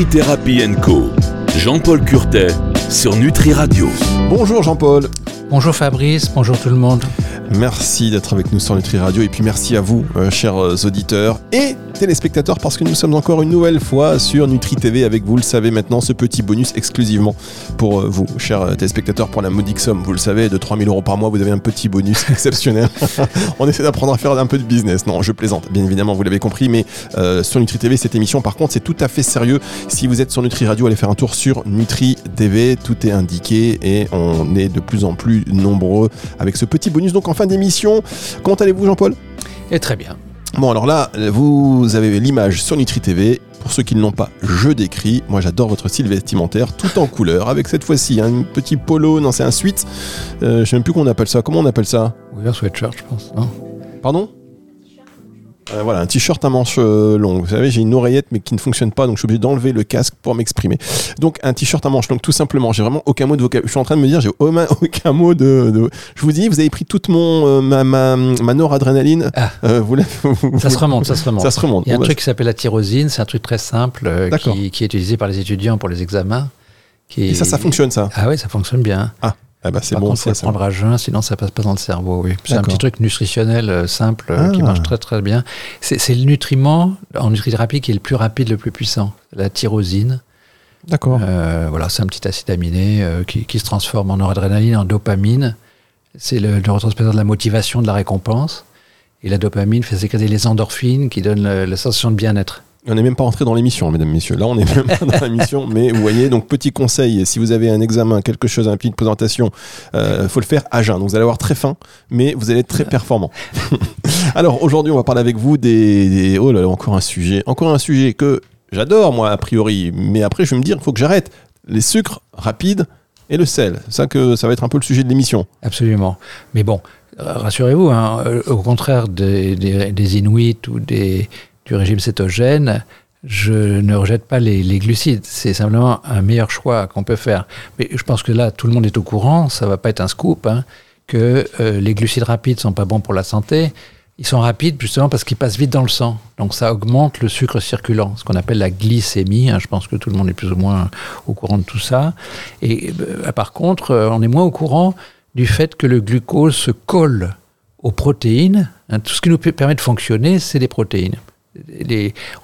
Nutri-Thérapie Co. Jean-Paul Curtet sur Nutri Radio. Bonjour Jean-Paul. Bonjour Fabrice, bonjour tout le monde. Merci d'être avec nous sur Nutri Radio et puis merci à vous, euh, chers auditeurs et téléspectateurs, parce que nous sommes encore une nouvelle fois sur Nutri TV avec vous le savez maintenant ce petit bonus exclusivement pour euh, vous, chers téléspectateurs, pour la modique somme, vous le savez, de 3000 euros par mois, vous avez un petit bonus exceptionnel. On essaie d'apprendre à faire un peu de business. Non, je plaisante, bien évidemment, vous l'avez compris, mais euh, sur Nutri TV, cette émission, par contre, c'est tout à fait sérieux. Si vous êtes sur Nutri Radio, allez faire un tour sur Nutri TV, tout est indiqué et on est de plus en plus nombreux avec ce petit bonus. Donc en fin d'émission, comment allez-vous, Jean-Paul? Et très bien. Bon, alors là, vous avez l'image sur Nutri TV. Pour ceux qui ne l'ont pas, je décris. Moi, j'adore votre style vestimentaire, tout en couleur, avec cette fois-ci un petit polo. Non, c'est un suite. Euh, je ne sais même plus comment on appelle ça. Comment on appelle ça? Oui, un sweatshirt, je pense. Non? Pardon? Euh, voilà, un t-shirt à manches euh, longues. Vous savez, j'ai une oreillette mais qui ne fonctionne pas, donc je suis obligé d'enlever le casque pour m'exprimer. Donc un t-shirt à manches longues, tout simplement. J'ai vraiment aucun mot de vocabulaire. Je suis en train de me dire, j'ai aucun mot de, Je vous dis, vous avez pris toute mon euh, ma, ma, ma noradrénaline. Ah. Vous, ça se remonte, ça se remonte. Ça se remonte. Il y a un truc qui s'appelle la tyrosine. C'est un truc très simple qui, qui, est utilisé par les étudiants pour les examens. Qui... Et ça, ça fonctionne ça Ah oui, ça fonctionne bien. Ah. Ah bah c'est bon, contre, faut ça, prendre à jeun, sinon ça passe pas dans le cerveau. Oui. C'est un petit truc nutritionnel euh, simple euh, qui ah. marche très très bien. C'est le nutriment en nutrithérapie qui est le plus rapide, le plus puissant. La tyrosine. D'accord. Euh, voilà, c'est un petit acide aminé qui, qui, se transforme en noradrénaline, en dopamine. C'est le neurotransmetteur de la motivation, de la récompense. Et la dopamine fait sécréter les endorphines qui donnent la sensation de bien-être. On n'est même pas entré dans l'émission, mesdames, messieurs. Là, on n'est même pas dans l'émission, mais vous voyez, donc petit conseil, si vous avez un examen, quelque chose, un petite présentation, il euh, faut le faire à jeun. Donc vous allez avoir très faim, mais vous allez être très performant. Alors aujourd'hui, on va parler avec vous des, Oh là là, encore un sujet. Encore un sujet que j'adore, moi, a priori, mais après, je vais me dire, il faut que j'arrête. Les sucres rapides et le sel. C'est ça que ça va être un peu le sujet de l'émission. Absolument. Mais bon, rassurez-vous, hein, au contraire des, des Inuits ou des du régime cétogène, je ne rejette pas les, glucides. C'est simplement un meilleur choix qu'on peut faire. Mais je pense que là, tout le monde est au courant, ça va pas être un scoop, hein, que euh, les glucides rapides sont pas bons pour la santé. Ils sont rapides justement parce qu'ils passent vite dans le sang. Donc ça augmente le sucre circulant, ce qu'on appelle la glycémie. Hein. Je pense que tout le monde est plus ou moins au courant de tout ça. Et euh, par contre, euh, on est moins au courant du fait que le glucose se colle aux protéines. Hein. Tout ce qui nous permet de fonctionner, c'est les protéines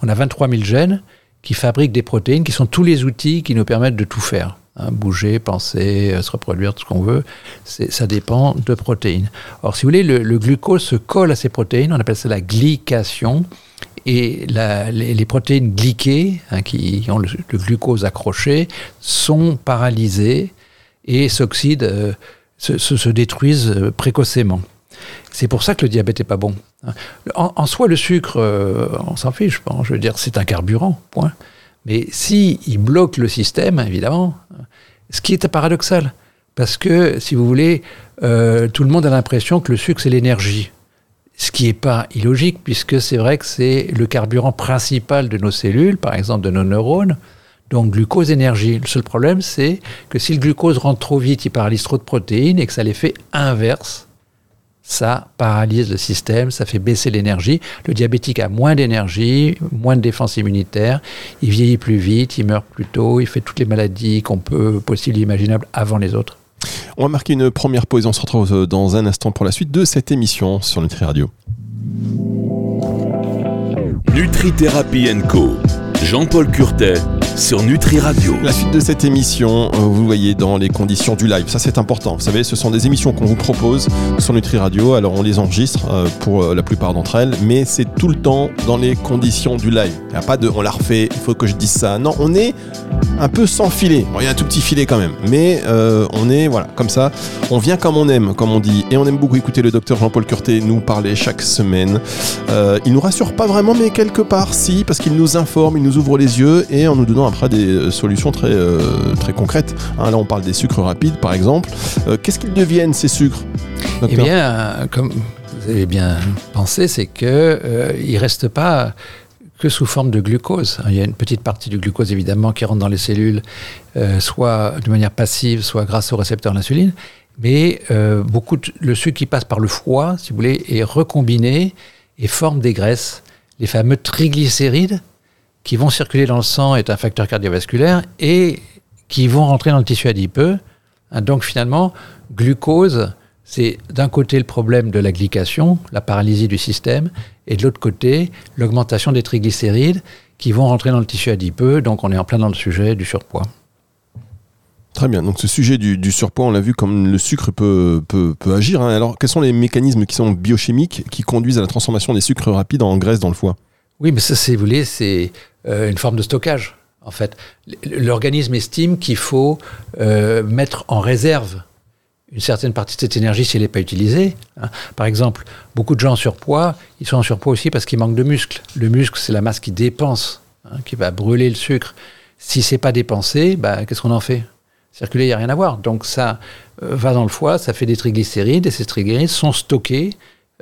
on a 23 000 gènes qui fabriquent des protéines, qui sont tous les outils qui nous permettent de tout faire. Hein, bouger, penser, euh, se reproduire, tout ce qu'on veut, ça dépend de protéines. Or, si vous voulez, le, glucose se colle à ces protéines, on appelle ça la glycation, et les, protéines glyquées, hein, qui ont le, glucose accroché, sont paralysées et s'oxydent, euh, se, détruisent euh, précocement. C'est pour ça que le diabète n'est pas bon. En, soi, le sucre, euh, on s'en fiche, je veux dire, c'est un carburant, point. Mais si il bloque le système, évidemment, ce qui est paradoxal, parce que, si vous voulez, euh, tout le monde a l'impression que le sucre, c'est l'énergie. Ce qui n'est pas illogique, puisque c'est vrai que c'est le carburant principal de nos cellules, par exemple de nos neurones. Donc glucose, énergie. Le seul problème, c'est que si le glucose rentre trop vite, il paralyse trop de protéines et que ça l'effet inverse ça paralyse le système, ça fait baisser l'énergie. Le diabétique a moins d'énergie, moins de défense immunitaire, il vieillit plus vite, il meurt plus tôt, il fait toutes les maladies qu'on peut possible imaginables avant les autres. On va marquer une première pause, on se retrouve euh, dans un instant pour la suite de cette émission sur Nutri Radio. Nutri Thérapie Co. Jean-Paul Curtet sur Nutri Radio. La suite de cette émission, euh, vous voyez dans les conditions du live. Ça, c'est important. Vous savez, ce sont des émissions qu'on vous propose sur Nutri Radio. Alors, on les enregistre euh, pour euh, la plupart d'entre elles, mais c'est tout le temps dans les conditions du live. Il n'y a pas de on l'a refait, il faut que je dise ça. Non, on est un peu sans filet. il y a un tout petit filet quand même, mais on est, voilà, comme ça. On vient comme on aime, comme on dit. Et on aime beaucoup écouter le docteur Jean-Paul Curté nous parler chaque semaine. il nous rassure pas vraiment, mais quelque part, si, parce qu'il nous informe, il nous ouvre les yeux et en nous donnant après des euh, solutions très, euh, très concrètes. Hein, là, on parle des sucres rapides, par exemple. Euh, qu'est-ce qu'ils deviennent, ces sucres Eh bien, comme vous avez bien pensé, c'est qu'ils ne restent pas que sous forme de glucose. Il y a une petite partie du glucose, évidemment, qui rentre dans les cellules, soit de manière passive, soit grâce au récepteur d'insuline. Mais beaucoup le sucre qui passe par le foie, si vous voulez, est recombiné et forme des graisses, les fameux triglycérides, qui vont circuler dans le sang est un facteur cardiovasculaire et qui vont rentrer dans le tissu adipeux. Hein, donc finalement, glucose, c'est d'un côté le problème de la glycation, la paralysie du système, et de l'autre côté, l'augmentation des triglycérides qui vont rentrer dans le tissu adipeux. Donc on est en plein dans le sujet du surpoids. Très bien. Donc ce sujet du, surpoids, on l'a vu comme le sucre peut, peut, agir. Hein. Alors quels sont les mécanismes qui sont biochimiques qui conduisent à la transformation des sucres rapides en graisse dans le foie? Oui, mais ça, si vous voulez, c'est euh, une forme de stockage. En fait, l'organisme estime qu'il faut euh, mettre en réserve une certaine partie de cette énergie si elle n'est pas utilisée. Hein. Par exemple, beaucoup de gens en surpoids, ils sont en surpoids aussi parce qu'ils manquent de muscles. Le muscle, c'est la masse qui dépense, hein, qui va brûler le sucre. Si c'est pas dépensé, bah, qu'est-ce qu'on en fait? Circuler, il n'y a rien à voir. Donc ça euh, va dans le foie, ça fait des triglycérides, et ces triglycérides sont stockés,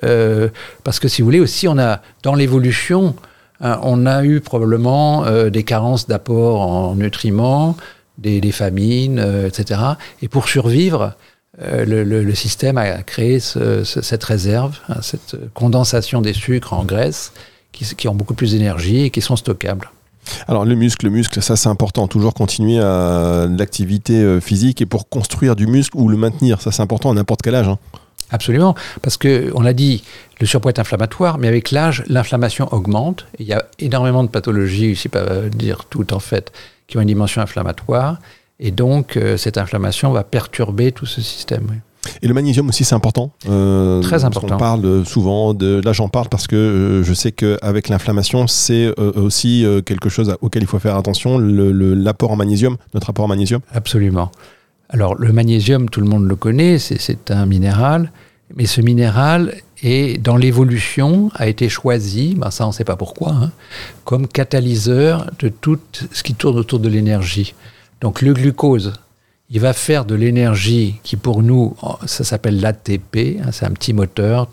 euh, parce que si vous voulez aussi, on a, dans l'évolution, hein, on a eu probablement euh, des carences d'apport en nutriments, des, famines, etc. Et pour survivre, le, système a créé cette réserve, hein, cette condensation des sucres en graisse, qui, ont beaucoup plus d'énergie et qui sont stockables. Alors le muscle, le muscle, ça c'est important, toujours continuer à l'activité euh, physique et pour construire du muscle ou le maintenir, ça c'est important à n'importe quel âge. Hein. Absolument, parce que on l'a dit, le surpoids est inflammatoire, mais avec l'âge, l'inflammation augmente. Il y a énormément de pathologies, ici pas dire tout en fait, qui ont une dimension inflammatoire, et donc euh, cette inflammation va perturber tout ce système. Et le magnésium aussi, c'est important. Euh, Très important. On parle souvent de. Là, j'en parle parce que euh, je sais qu'avec l'inflammation, c'est euh, aussi quelque chose auquel il faut faire attention. L'apport en magnésium, notre apport en magnésium. Absolument. Alors, le magnésium, tout le monde le connaît, c'est un minéral. Mais ce minéral est, dans l'évolution, a été choisi, ben ça on ne sait pas pourquoi, hein, comme catalyseur de tout ce qui tourne autour de l'énergie. Donc le glucose, il va faire de l'énergie qui pour nous, ça s'appelle l'ATP, hein, c'est un petit moteur,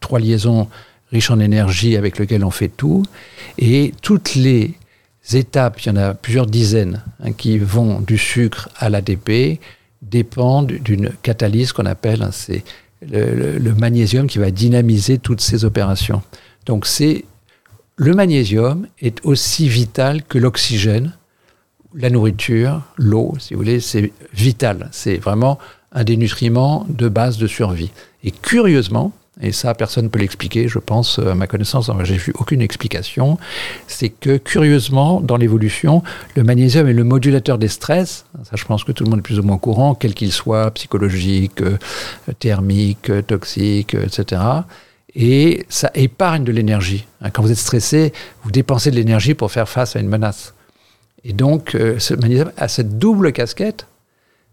trois liaisons riches en énergie avec lequel on fait tout. Et toutes les étapes, il y en a plusieurs dizaines, hein, qui vont du sucre à l'ATP, dépendent d'une catalyse qu'on appelle, hein, c'est le, le, magnésium qui va dynamiser toutes ces opérations. Donc c'est le magnésium est aussi vital que l'oxygène la nourriture, l'eau, si vous voulez, c'est vital. C'est vraiment un des nutriments de base de survie. Et curieusement, et ça personne ne peut l'expliquer, je pense, à ma connaissance, j'ai vu aucune explication, c'est que curieusement, dans l'évolution, le magnésium est le modulateur des stress, ça je pense que tout le monde est plus ou moins au courant, quel qu'il soit, psychologique, euh, thermique, euh, toxique, euh, etc. Et ça épargne de l'énergie. Quand vous êtes stressé, vous dépensez de l'énergie pour faire face à une menace. Et donc, ce magnésium a cette double casquette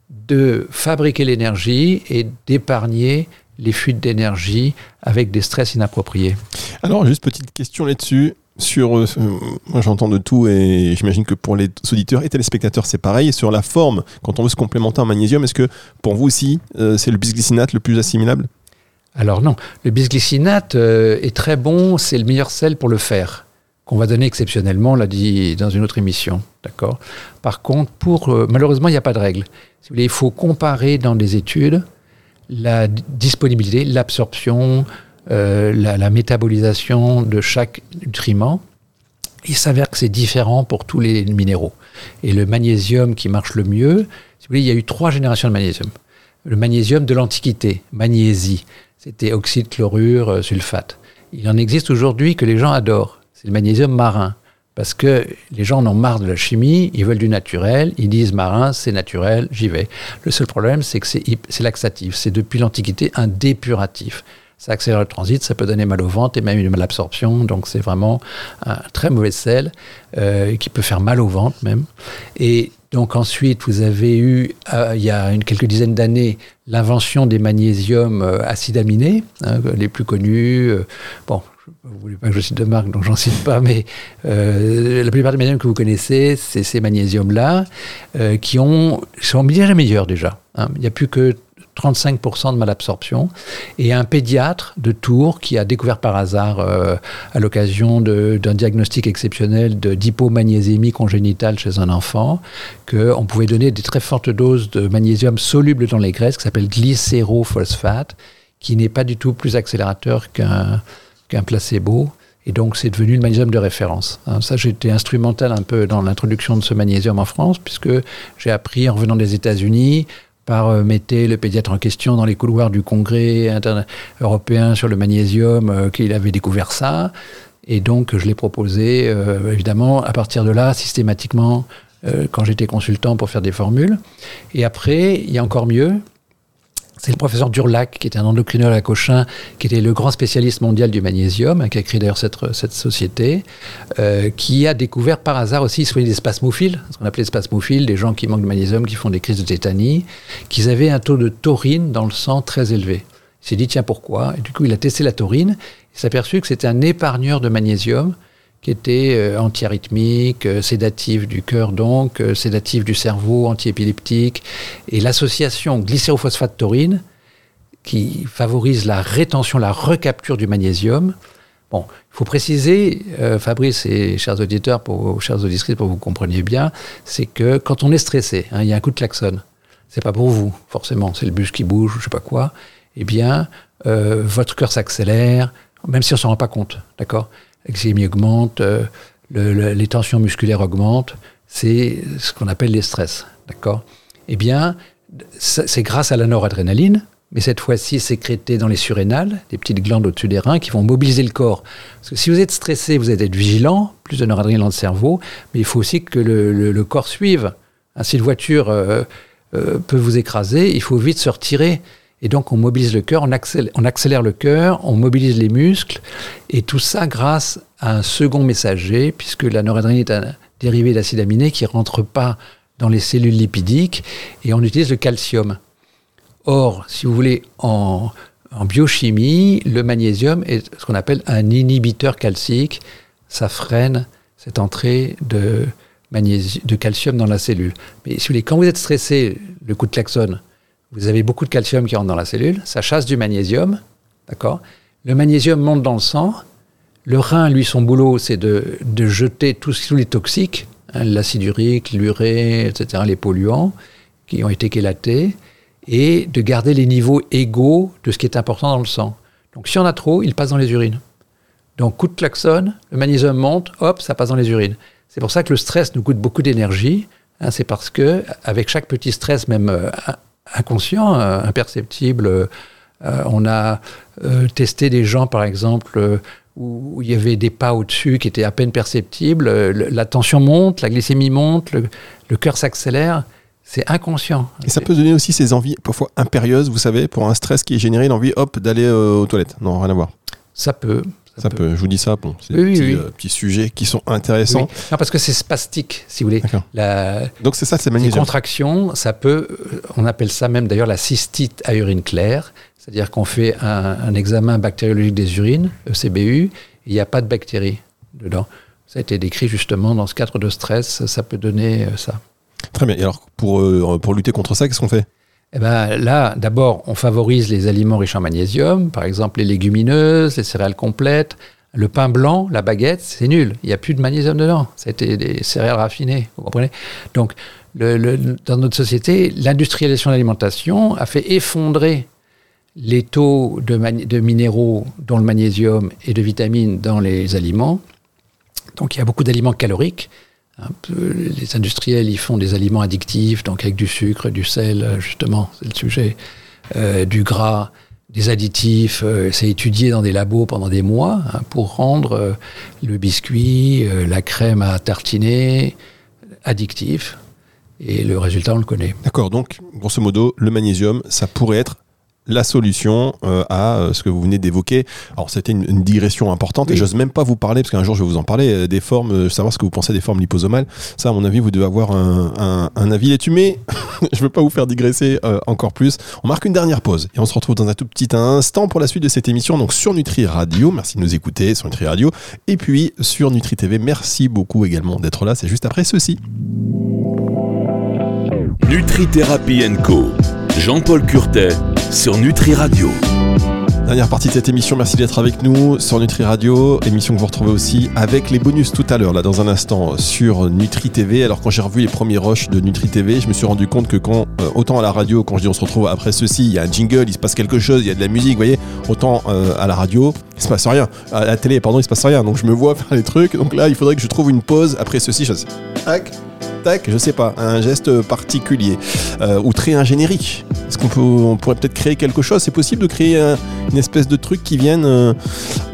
de fabriquer l'énergie et d'épargner les fuites d'énergie avec des stress inappropriés. Alors, juste petite question là-dessus. Sur, euh, moi j'entends de tout et j'imagine que pour les auditeurs et téléspectateurs c'est pareil. sur la forme, quand on veut se complémenter en magnésium, est-ce que pour vous aussi euh, c'est le bisglycinate le plus assimilable? Alors non, le bisglycinate est très bon, c'est le meilleur sel pour le fer qu'on va donner exceptionnellement, on l'a dit dans une autre émission. D'accord? Par contre, pour, euh, malheureusement, il n'y a pas de règle. Si vous voulez, il faut comparer dans des études la disponibilité, l'absorption, euh, la, métabolisation de chaque nutriment. Il s'avère que c'est différent pour tous les minéraux. Et le magnésium qui marche le mieux, il y a eu trois générations de magnésium. Le magnésium de l'Antiquité, magnésie, c'était oxyde, chlorure, euh, sulfate. Il en existe aujourd'hui que les gens adorent c'est le magnésium marin. Parce que les gens en ont marre de la chimie, ils veulent du naturel, ils disent marin, c'est naturel, j'y vais. Le seul problème, c'est que c'est laxatif. C'est depuis l'Antiquité un dépuratif. Ça accélère le transit, ça peut donner mal au ventre et même une malabsorption. Donc c'est vraiment un très mauvais sel euh, qui peut faire mal au ventre même. Et donc ensuite, vous avez eu, euh, il y a une, quelques dizaines d'années, l'invention des magnésiums euh, hein, les plus connus. bon, vous voulez pas que je cite de marque, donc j'en cite pas, mais euh, la plupart des magnésiums que vous connaissez, c'est ces magnésiums-là, euh, qui ont, sont bien meilleurs déjà. Hein. Il n'y a plus que 35% de malabsorption. Et un pédiatre de Tours qui a découvert par hasard, euh, à l'occasion d'un diagnostic exceptionnel d'hypomagnésémie congénitale chez un enfant, qu'on pouvait donner des très fortes doses de magnésium soluble dans les graisses, qui s'appelle glycérophosphate, qui n'est pas du tout plus accélérateur qu'un qu'un placebo. Et donc, c'est devenu le magnésium de référence. Hein, ça, j'ai été instrumental un peu dans l'introduction de ce magnésium en France, puisque j'ai appris en revenant des États-Unis par euh, le pédiatre en question, dans les couloirs du Congrès européen sur le magnésium, euh, qu'il avait découvert ça. Et donc, je l'ai proposé, euh, évidemment, à partir de là, systématiquement, euh, quand j'étais consultant pour faire des formules. Et après, il y a encore mieux, c'est le professeur Durlac, qui était un endocrinologue à Cochin, qui était le grand spécialiste mondial du magnésium, hein, qui a créé d'ailleurs cette, cette, société, euh, qui a découvert par hasard aussi des spasmophiles, ce qu'on appelait des spasmophiles, des gens qui manquent de magnésium, qui font des crises de tétanie, qu'ils avaient un taux de taurine dans le sang très élevé. Il s'est dit, tiens, pourquoi? Et du coup, il a testé la taurine, il s'est aperçu que c'était un épargneur de magnésium, qui était euh, antiarythmique, euh, sédatif du cœur donc, euh, sédatif du cerveau, antiépileptique. Et l'association glycérophosphate-taurine, qui favorise la rétention, la recapture du magnésium. Bon, il faut préciser, Fabrice et chers auditeurs, pour, chers auditrices, pour que vous compreniez bien, c'est que quand on est stressé, hein, il y a un coup de klaxon, c'est pas pour vous, forcément, c'est le bus qui bouge, je sais pas quoi, eh bien, votre cœur s'accélère, même si on s'en rend pas compte, d'accord? Glycémie augmente, euh, les tensions musculaires augmentent, c'est ce qu'on appelle les stress. D'accord? Eh bien, c'est grâce à la noradrénaline, mais cette fois-ci sécrétée dans les surrénales, des petites glandes au-dessus des reins qui vont mobiliser le corps. Parce que si vous êtes stressé, vous êtes être vigilant, plus de noradrénaline dans le cerveau, mais il faut aussi que le, corps suive. si une voiture euh, euh, peut vous écraser, il faut vite se retirer. Et donc on mobilise le cœur, on accélère, le cœur, on mobilise les muscles, et tout ça grâce à un second messager, puisque la noradrénaline est un dérivé d'acide aminé qui ne rentre pas dans les cellules lipidiques, et on utilise le calcium. Or, si vous voulez, en, biochimie, le magnésium est ce qu'on appelle un inhibiteur calcique, ça freine cette entrée de, de calcium dans la cellule. Mais si vous voulez, quand vous êtes stressé, le coup de klaxon, vous avez beaucoup de calcium qui rentre dans la cellule, ça chasse du magnésium, d'accord? Le magnésium monte dans le sang. Le rein, lui, son boulot, c'est de, jeter tous, les toxiques, hein, l'acide urique, l'urée, etc., les polluants qui ont été chélatés, et de garder les niveaux égaux de ce qui est important dans le sang. Donc, si on a trop, il passe dans les urines. Donc, coup de klaxon, le magnésium monte, hop, ça passe dans les urines. C'est pour ça que le stress nous coûte beaucoup d'énergie. Hein, c'est parce que, avec chaque petit stress, même euh, inconscient, euh, imperceptible. Euh, on a euh, testé des gens, par exemple, où il y avait des pas au-dessus qui étaient à peine perceptibles. La tension monte, la glycémie monte, le, cœur s'accélère. C'est inconscient. Et ça peut donner aussi ces envies parfois impérieuses, vous savez, pour un stress qui est généré, l'envie, hop, d'aller aux toilettes. Non, rien à voir. Ça peut. Ça, peut. Je vous dis ça, bon, c'est des petits, sujets qui sont intéressants. Non, parce que c'est spastique, si vous voulez. La, Donc c'est ça, c'est magnésium. Les contractions, ça peut, on appelle ça même d'ailleurs la cystite à urine claire, c'est-à-dire qu'on fait un, examen bactériologique des urines, ECBU, il n'y a pas de bactéries dedans. Ça a été décrit justement dans ce cadre de stress, ça peut donner euh, ça. Très bien. Et alors, pour, euh, pour lutter contre ça, qu'est-ce qu'on fait? Eh ben, là, d'abord, on favorise les aliments riches en magnésium, par exemple les légumineuses, les céréales complètes. Le pain blanc, la baguette, c'est nul. Il n'y a plus de magnésium dedans. C'était des céréales raffinées, vous comprenez? Donc, dans notre société, l'industrialisation de l'alimentation a fait effondrer les taux de, de, minéraux, dont le magnésium et de vitamines dans les aliments. Donc, il y a beaucoup d'aliments caloriques les industriels, ils font des aliments addictifs, donc avec du sucre, du sel, justement, c'est le sujet, euh, du gras, des additifs. Euh, c'est étudié dans des labos pendant des mois hein, pour rendre euh, le biscuit, la crème à tartiner addictif. Et le résultat, on le connaît. D'accord, donc grosso modo, le magnésium, ça pourrait être la solution euh, à euh, ce que vous venez d'évoquer. Alors c'était une, digression importante et j'ose même pas vous parler parce qu'un jour je vais vous en parler euh, des formes, savoir ce que vous pensez des formes liposomales. Ça à mon avis vous devez avoir un, avis là-dessus, mais je veux pas vous faire digresser encore plus. On marque une dernière pause et on se retrouve dans un tout petit instant pour la suite de cette émission donc sur Nutri Radio. Merci de nous écouter sur Nutri Radio et puis sur Nutri TV. Merci beaucoup également d'être là. C'est juste après ceci. Nutri Thérapie Co. Jean-Paul Curtet sur Nutri Radio. Dernière partie de cette émission, merci d'être avec nous sur Nutri Radio, émission que vous retrouvez aussi avec les bonus tout à l'heure, là dans un instant sur Nutri TV. Alors quand j'ai revu les premiers rushs de Nutri TV, je me suis rendu compte que quand, euh, autant à la radio, quand je dis on se retrouve après ceci, il y a un jingle, il se passe quelque chose, il y a de la musique, vous voyez, autant euh, à la radio, il se passe rien. À la télé, pardon, il se passe rien. Donc je me vois faire les trucs. Donc là, il faudrait que je trouve une pause après ceci. Je sais, tac, je sais pas, un geste particulier euh, ou très un générique. Est-ce qu'on peut, pourrait peut-être créer quelque chose? C'est possible de créer un, une espèce de truc qui vienne. euh,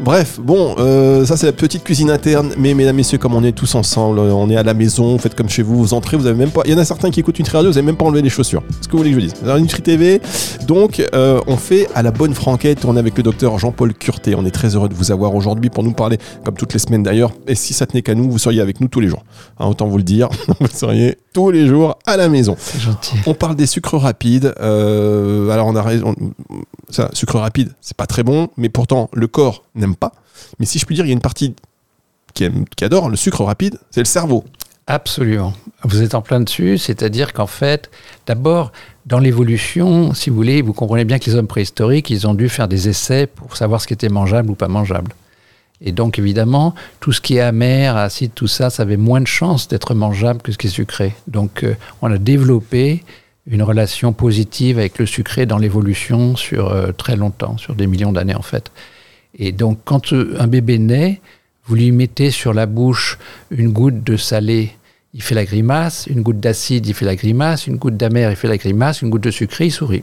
Bref, bon, euh, ça c'est la petite cuisine interne. Mais mesdames, messieurs, comme on est tous ensemble, on est à la maison, faites comme chez vous, vous entrez, vous avez même pas. Il y en a certains qui écoutent Nutri Radio, vous avez même pas enlevé les chaussures. Ce que vous voulez que je dise? Alors, Nutri TV, donc on fait à la bonne franquette. On est avec le docteur Jean-Paul Curté. On est très heureux de vous avoir aujourd'hui pour nous parler, comme toutes les semaines d'ailleurs. Et si ça tenait qu'à nous, vous seriez avec nous tous les jours. Hein, autant vous le dire, seriez tous les jours à la maison. Gentil. On parle des sucres rapides. euh, alors on a raison. Ça, sucre rapide, c'est pas très bon, mais pourtant le corps n'aime pas. Mais si je puis dire, il y a une partie qui, aime- qui adore le sucre rapide, c'est le cerveau. Absolument. Vous êtes en plein dessus, c'est-à-dire qu'en fait, d'abord, dans l'évolution, si vous voulez, vous comprenez bien que les hommes préhistoriques, ils ont dû faire des essais pour savoir ce qui était mangeable ou pas mangeable. Et donc, évidemment, tout ce qui est amer, acide, tout ça, ça avait moins de chances d'être mangeable que ce qui est sucré. Donc, euh, on a développé une relation positive avec le sucré dans l'évolution sur euh, très longtemps, sur des millions d'années en fait. Et donc, quand euh, un bébé naît, vous lui mettez sur la bouche une goutte de salé, il fait la grimace, une goutte d'acide, il fait la grimace, une goutte d'amer, il fait la grimace, une goutte de sucré, il sourit.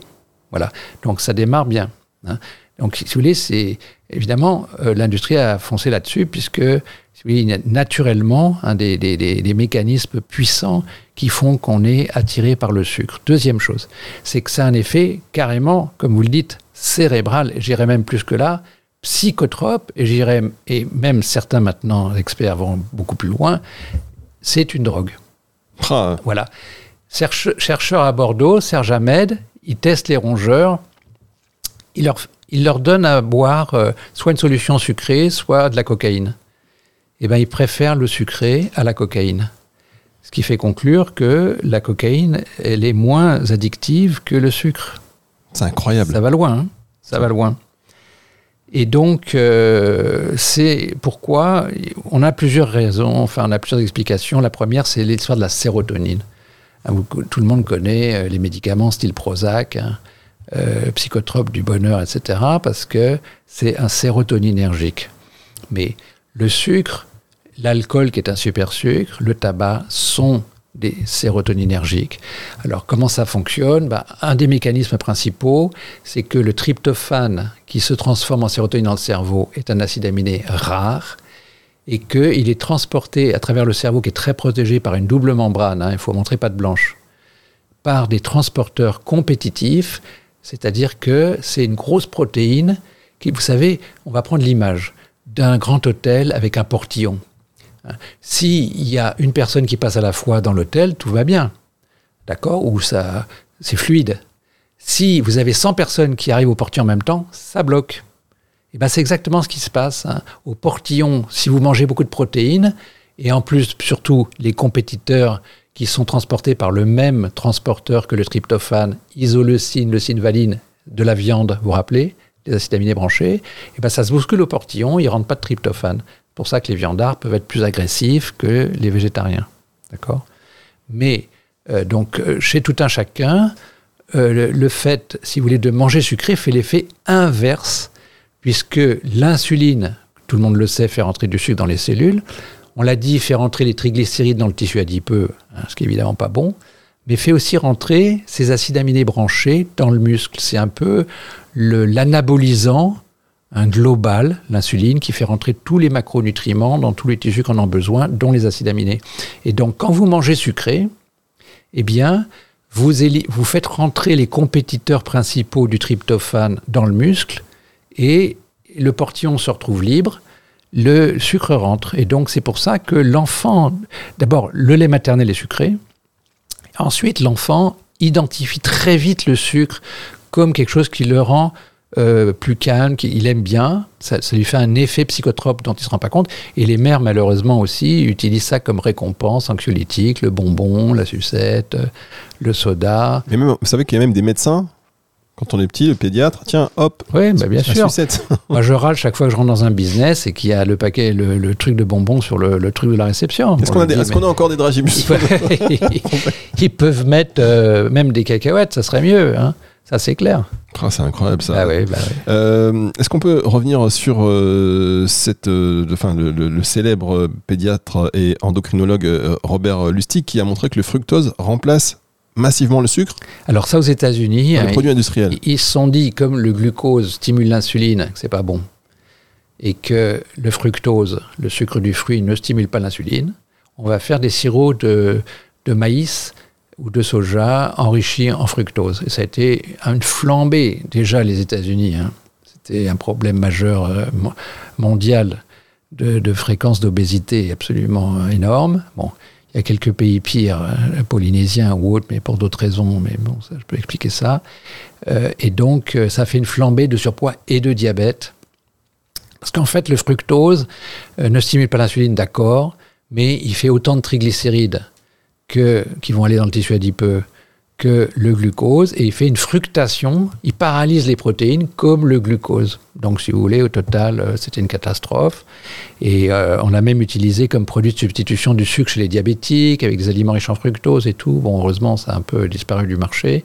Voilà. Donc ça démarre bien. hein. Donc, si vous voulez, c'est évidemment euh, l'industrie a foncé là-dessus puisque si vous voulez, il y a naturellement un des, des- des- des mécanismes puissants qui font qu'on est attiré par le sucre. Deuxième chose, c'est que ça a un effet carrément, comme vous le dites, cérébral. Et J'irais même plus que là, psychotrope. Et j'irais et même certains maintenant experts vont beaucoup plus loin. C'est une drogue. Ah, Voilà. Cherche- chercheur à Bordeaux, Serge Ahmed, il teste les rongeurs. Il leur, il leur donne à boire euh, soit une solution sucrée, soit de la cocaïne. Eh bien, ils préfèrent le sucré à la cocaïne. Ce qui fait conclure que la cocaïne, elle est moins addictive que le sucre. c'est incroyable. Ça va loin, hein. ça va loin. Et donc, euh, c'est pourquoi on a plusieurs raisons, enfin, on a plusieurs explications. La première, c'est l'histoire de la sérotonine. Hein, vous- tout le monde connaît euh, les médicaments style Prozac, hein, euh, psychotrope du bonheur, etc., parce que c'est un sérotoninergique. Mais le sucre, l'alcool qui est un super sucre, le tabac sont des sérotoninergiques. Alors comment ça fonctionne? Bah, Un des mécanismes principaux, c'est que le tryptophane qui se transforme en sérotonine dans le cerveau est un acide aminé rare et qu'il est transporté à travers le cerveau qui est très protégé par une double membrane, hein, il faut montrer patte blanche, par des transporteurs compétitifs, c'est-à-dire que c'est une grosse protéine qui, vous savez, on va prendre l'image d'un grand hôtel avec un portillon. Hein. S'il y a une personne qui passe à la fois dans l'hôtel, tout va bien. D'accord? Ou ça, c'est fluide. Si vous avez 100 personnes qui arrivent au portillon en même temps, ça bloque. Et ben c'est exactement ce qui se passe. hein. Au portillon, si vous mangez beaucoup de protéines, et en plus, surtout, les compétiteurs qui sont transportés par le même transporteur que le tryptophane, isoleucine, leucine, valine, de la viande, vous vous rappelez, les acides aminés branchés, et ben ça se bouscule au portillon, il ne rentre pas de tryptophane. C'est pour ça que les viandards peuvent être plus agressifs que les végétariens. D'accord? Mais, euh, donc, euh, chez tout un chacun, euh, le, le fait, si vous voulez, de manger sucré fait l'effet inverse, puisque l'insuline, tout le monde le sait, fait rentrer du sucre dans les cellules. On l'a dit, fait rentrer les triglycérides dans le tissu adipeux, hein, ce qui est évidemment pas bon, mais fait aussi rentrer ces acides aminés branchés dans le muscle. C'est un peu l'anabolisant un global, l'insuline, qui fait rentrer tous les macronutriments dans tous les tissus qu'on a besoin, dont les acides aminés. Et donc, quand vous mangez sucré, eh bien, vous, vous faites rentrer les compétiteurs principaux du tryptophane dans le muscle et le portillon se retrouve libre, le sucre rentre. Et donc, c'est pour ça que l'enfant, d'abord, le lait maternel est sucré. Ensuite, l'enfant identifie très vite le sucre comme quelque chose qui le rend euh, plus calme, qu'il aime bien. Ça, ça lui fait un effet psychotrope dont il ne se rend pas compte. Et les mères, malheureusement aussi, utilisent ça comme récompense anxiolytique, le bonbon, la sucette, euh, le soda. Mais même, vous savez qu'il y a même des médecins quand on est petit, le pédiatre, tiens, hop, Oui, bah, bien sûr. sucette. Moi, je râle chaque fois que je rentre dans un business et qu'il y a le paquet, le, le truc de bonbons sur le, le truc de la réception. Est-ce On qu'on a, des- qu'on encore des dragibus Ils peuvent mettre euh, même des cacahuètes, ça serait mieux. Hein. Ça, c'est clair. Ah, C'est incroyable ça. Ah bah. Euh, Est-ce qu'on peut revenir sur euh, cette, euh, le- le, célèbre pédiatre et endocrinologue Robert Lustig qui a montré que le fructose remplace massivement le sucre Alors ça, aux États-Unis, les produits industriels ils, se sont dit, comme le glucose stimule l'insuline, c'est pas bon, et que le fructose, le sucre du fruit, ne stimule pas l'insuline, on va faire des sirops de, de maïs ou de soja enrichis en fructose. Et ça a été une flambée, déjà les États-Unis. hein. C'était un problème majeur euh, mo- mondial de, de fréquence d'obésité absolument euh, énorme. Bon, il y a quelques pays pires, euh, polynésiens ou autres, mais pour d'autres raisons, mais bon, ça, je peux expliquer ça. Euh, et donc, euh, ça fait une flambée de surpoids et de diabète. Parce qu'en fait, le fructose euh, ne stimule pas l'insuline, d'accord, mais il fait autant de triglycérides qui vont aller dans le tissu adipeux que le glucose, et il fait une fructation, il paralyse les protéines comme le glucose. Donc, si vous voulez, au total, euh, c'était une catastrophe. Et euh, on l'a même utilisé comme produit de substitution du sucre chez les diabétiques, avec des aliments riches en fructose et tout. Bon, heureusement, ça a un peu disparu du marché,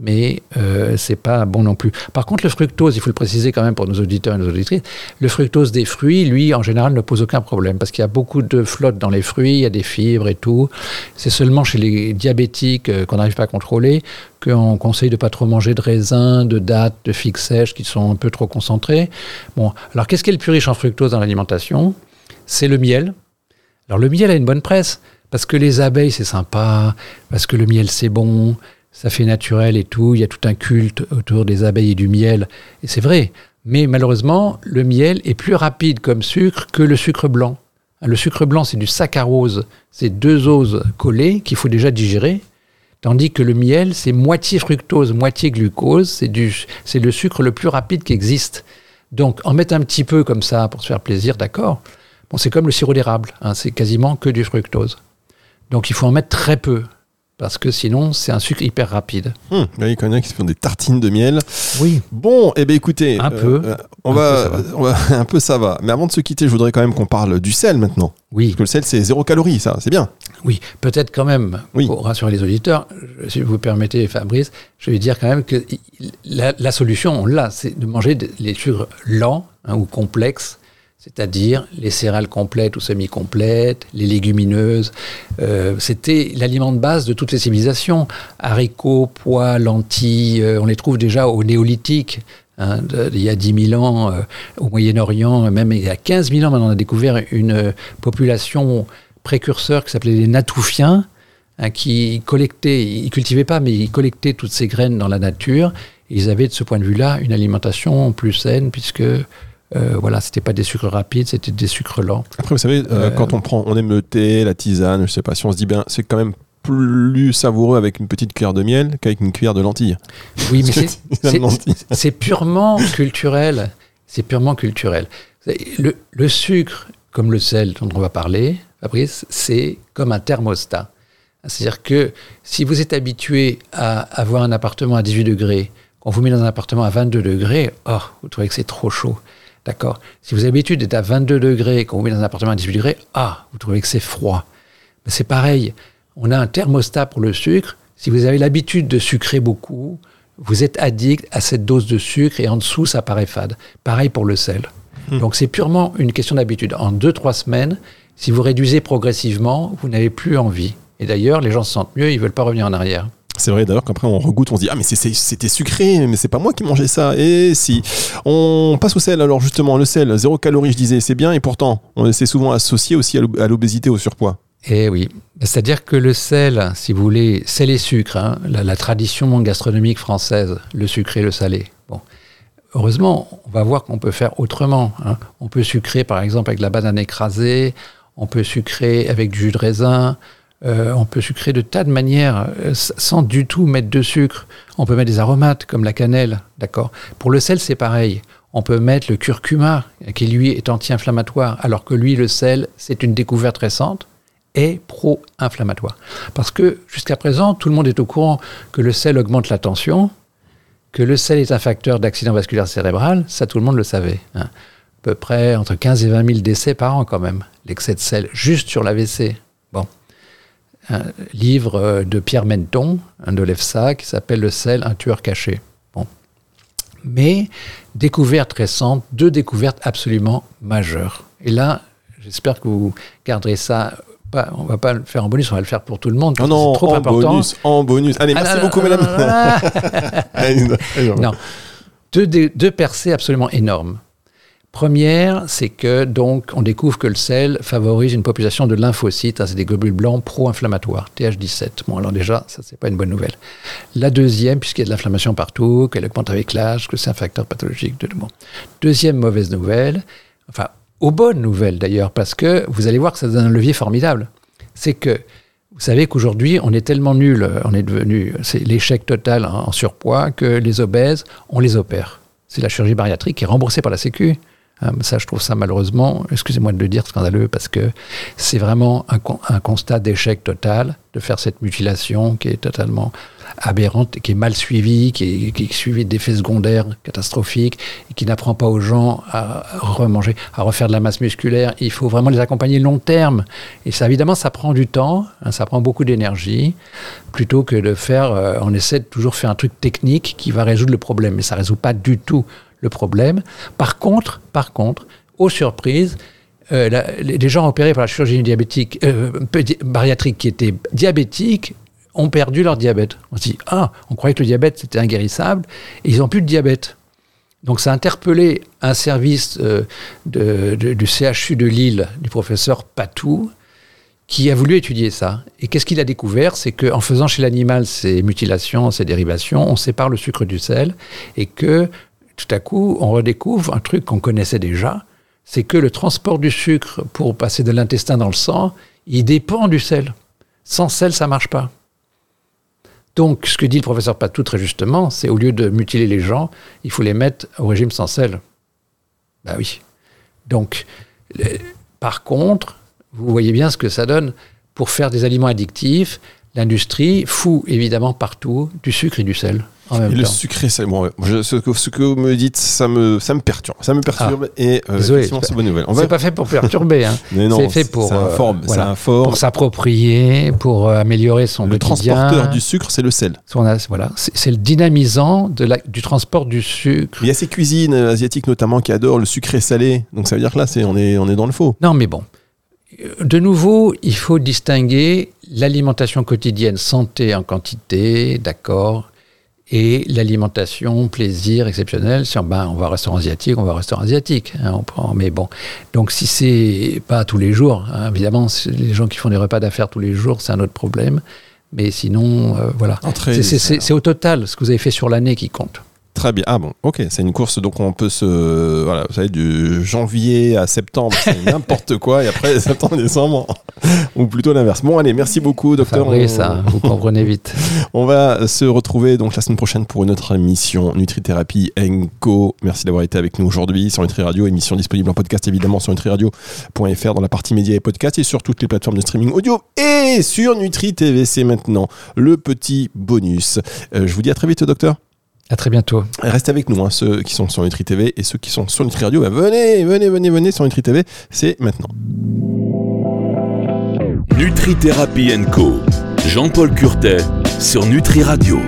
mais euh, c'est pas bon non plus. Par contre, le fructose, il faut le préciser quand même pour nos auditeurs et nos auditrices, le fructose des fruits, lui, en général, ne pose aucun problème, parce qu'il y a beaucoup de flotte dans les fruits, il y a des fibres et tout. C'est seulement chez les diabétiques euh, qu'on n'arrive pas à contrôler qu'on conseille de pas trop manger de raisins, de dattes, de figues sèches qui sont un peu trop concentrées. Bon, alors qu'est-ce qui est le plus riche en fructose dans l'alimentation? C'est le miel. Alors le miel a une bonne presse parce que les abeilles c'est sympa, parce que le miel c'est bon, ça fait naturel et tout. Il y a tout un culte autour des abeilles et du miel et c'est vrai. Mais malheureusement, le miel est plus rapide comme sucre que le sucre blanc. Le sucre blanc, c'est du saccharose, c'est deux oses collées qu'il faut déjà digérer. Tandis que le miel, c'est moitié fructose, moitié glucose, c'est le sucre le plus rapide qui existe. Donc, en mettre un petit peu comme ça pour se faire plaisir, d'accord. Bon, c'est comme le sirop d'érable, hein, c'est quasiment que du fructose. Donc, il faut en mettre très peu, parce que sinon, c'est un sucre hyper rapide. Hum, Il y en a qui se font des tartines de miel. Oui. Bon, eh bien écoutez, Un peu. on, Un va, peu, ça on va- un peu ça va. Mais avant de se quitter, je voudrais quand même qu'on parle du sel maintenant. Oui, Parce que le sel, c'est zéro calorie, ça, c'est bien. oui, peut-être quand même, Oui. pour rassurer les auditeurs, si vous permettez, Fabrice, je vais dire quand même que la, la solution, on l'a, c'est de manger des- les sucres lents hein, ou complexes, c'est-à-dire les céréales complètes ou semi-complètes, les légumineuses. Euh, C'était l'aliment de base de toutes les civilisations. Haricots, pois, lentilles, euh, on les trouve déjà au néolithique. hein, il y a 10 000 ans, euh, au Moyen-Orient, même il y a 15 000 ans, maintenant, on a découvert une population précurseur qui s'appelait les Natoufiens, hein, qui collectaient, ils cultivaient pas, mais ils collectaient toutes ces graines dans la nature. Ils avaient de ce point de vue-là une alimentation plus saine, puisque euh, voilà, c'était pas des sucres rapides, c'était des sucres lents. Après, vous savez, euh, Euh, quand on prend, on aime le thé, la tisane, je sais pas, si on se dit bien, c'est quand même plus savoureux avec une petite cuillère de miel qu'avec une cuillère de lentilles. Oui, mais c'est- purement culturel. C'est purement culturel. Le, le sucre, comme le sel dont on va parler, Fabrice, c'est comme un thermostat. C'est-à-dire que si vous êtes habitué à avoir un appartement à 18 degrés, qu'on vous met dans un appartement à 22 degrés, oh, vous trouvez que c'est trop chaud. D'accord Si vous avez l'habitude d'être à 22 degrés, qu'on vous met dans un appartement à 18 degrés, ah, vous trouvez que c'est froid. Ben, c'est pareil. On a un thermostat pour le sucre. Si vous avez l'habitude de sucrer beaucoup, vous êtes addict à cette dose de sucre et en dessous, ça paraît fade. Pareil pour le sel. Donc c'est purement une question d'habitude. En 2-3 semaines, si vous réduisez progressivement, vous n'avez plus envie. Et d'ailleurs, les gens se sentent mieux, ils veulent pas revenir en arrière. C'est vrai d'ailleurs qu'après on regoute, on se dit ah mais c'était sucré, mais c'est pas moi qui mangeais ça. Et si on passe au sel, alors justement le sel, zéro calorie, je disais, c'est bien et pourtant on c'est souvent associé aussi à l'ob- à l'obésité, au surpoids. Eh oui, c'est-à-dire que le sel, si vous voulez, sel et sucre, hein, la, la tradition gastronomique française, le sucré, le salé. Bon, heureusement, on va voir qu'on peut faire autrement. hein. On peut sucrer, par exemple, avec de la banane écrasée. On peut sucrer avec du jus de raisin. Euh, on peut sucrer de tas de manières euh, sans du tout mettre de sucre. On peut mettre des aromates comme la cannelle, d'accord. Pour le sel, c'est pareil. On peut mettre le curcuma, qui lui est anti-inflammatoire, alors que lui, le sel, c'est une découverte récente est pro-inflammatoire. Parce que jusqu'à présent, tout le monde est au courant que le sel augmente la tension, Que le sel est un facteur d'accident vasculaire cérébral, ça tout le monde le savait. hein. À peu près entre 15 et 20 000 décès par an quand même, l'excès de sel, juste sur l'AVC. Bon. Un livre euh, de Pierre Menton, un de l'EFSA, qui s'appelle Le sel, un tueur caché. Bon. Mais, découverte récente, deux découvertes absolument majeures. Et là, j'espère que vous garderez ça. Pas, on va pas le faire en bonus, on va le faire pour tout le monde. Que non, trop en important. bonus, en bonus. Allez, Ah, merci beaucoup, non, madame. non, non. Deux, deux percées absolument énormes. Première, c'est que donc on découvre que le sel favorise une population de lymphocytes, hein, c'est des globules blancs pro-inflammatoires, TH17. Bon, alors déjà, ça c'est pas une bonne nouvelle. La deuxième, puisqu'il y a de l'inflammation partout, qu'elle augmente avec l'âge, que c'est un facteur pathologique de bon. Deuxième mauvaise nouvelle, enfin aux bonnes nouvelles d'ailleurs, parce que vous allez voir que ça donne un levier formidable. C'est que vous savez qu'aujourd'hui, on est tellement nul, euh, on est devenu, c'est l'échec total en surpoids, que les obèses, on les opère. C'est la chirurgie bariatrique qui est remboursée par la Sécu. Hein, ça, je trouve ça malheureusement, excusez-moi de le dire, scandaleux, parce que c'est vraiment un, con- un constat d'échec total de faire cette mutilation qui est totalement aberrante, qui est mal suivie, qui est, qui est suivie d'effets secondaires catastrophiques, et qui n'apprend pas aux gens à remanger, à refaire de la masse musculaire. Il faut vraiment les accompagner long terme. Et ça, évidemment, ça prend du temps, hein, ça prend beaucoup d'énergie, plutôt que de faire, euh, on essaie de toujours faire un truc technique qui va résoudre le problème, mais ça résout pas du tout le problème. Par contre, par contre, aux surprises, euh, les gens opérés par la chirurgie diabétique, euh, bariatrique qui étaient diabétiques ont perdu leur diabète. On se dit, ah, on croyait que le diabète c'était inguérissable, et ils n'ont plus de diabète. Donc ça a interpellé un service euh, du CHU de Lille, du professeur Patou, qui a voulu étudier ça. Et qu'est-ce qu'il a découvert? C'est qu'en faisant chez l'animal ces mutilations, ces dérivations, on sépare le sucre du sel, et que tout à coup, on redécouvre un truc qu'on connaissait déjà, c'est que le transport du sucre pour passer de l'intestin dans le sang, il dépend du sel. Sans sel, ça marche pas. Donc, ce que dit le professeur Patou très justement, c'est au lieu de mutiler les gens, il faut les mettre au régime sans sel. Bah oui. Donc, par contre, vous voyez bien ce que ça donne pour faire des aliments addictifs. L'industrie fout évidemment partout du sucre et du sel en même Et le sucré, c'est bon. Je- ce, que, ce que vous me dites, ça me, ça me perturbe. Ça me perturbe et euh, Désolé, c'est bonne nouvelle. On C'est va. pas fait pour perturber. Hein. C'est fait pour, Ça euh, informe. voilà. Ça informe. pour s'approprier, pour euh, améliorer son Le quotidien. transporteur du sucre, c'est le sel. Voilà, c'est le dynamisant de la- du transport du sucre. Il y a ces cuisines asiatiques notamment qui adorent le sucré salé. Donc ça veut dire que là, on, est, on est dans le faux. Non, mais bon. De nouveau, il faut distinguer l'alimentation quotidienne, santé en quantité, d'accord, et l'alimentation plaisir exceptionnel. Si on, ben, on va au restaurant asiatique, on va au restaurant asiatique. hein, on prend, mais bon, donc si c'est pas tous les jours, hein, évidemment, c'est les gens qui font des repas d'affaires tous les jours, c'est un autre problème. Mais sinon, euh, voilà. C'est- C'est c'est- c'est- c'est au total ce que vous avez fait sur l'année qui compte. Très bien. Ah bon, ok. C'est une course, donc on peut se. Voilà, vous savez, du janvier à septembre, c'est n'importe quoi. Et après, septembre, décembre, ou plutôt l'inverse. Bon, allez, merci beaucoup, docteur. On- ça, vous comprenez vite. On va se retrouver donc la semaine prochaine pour une autre émission Nutrithérapie Co. Merci d'avoir été avec nous aujourd'hui sur Nutri Radio, émission disponible en podcast évidemment sur nutriradio.fr dans la partie médias et podcasts et sur toutes les plateformes de streaming audio et sur Nutri TV. C'est maintenant le petit bonus. Euh, je vous dis à très vite, docteur. À très bientôt. Restez avec nous, hein, ceux qui sont sur Nutri TV et ceux qui sont sur Nutri Radio. bah, venez, venez, venez, venez sur Nutri TV. C'est maintenant. Nutri Thérapie Co. Jean-Paul Curtet sur Nutri Radio.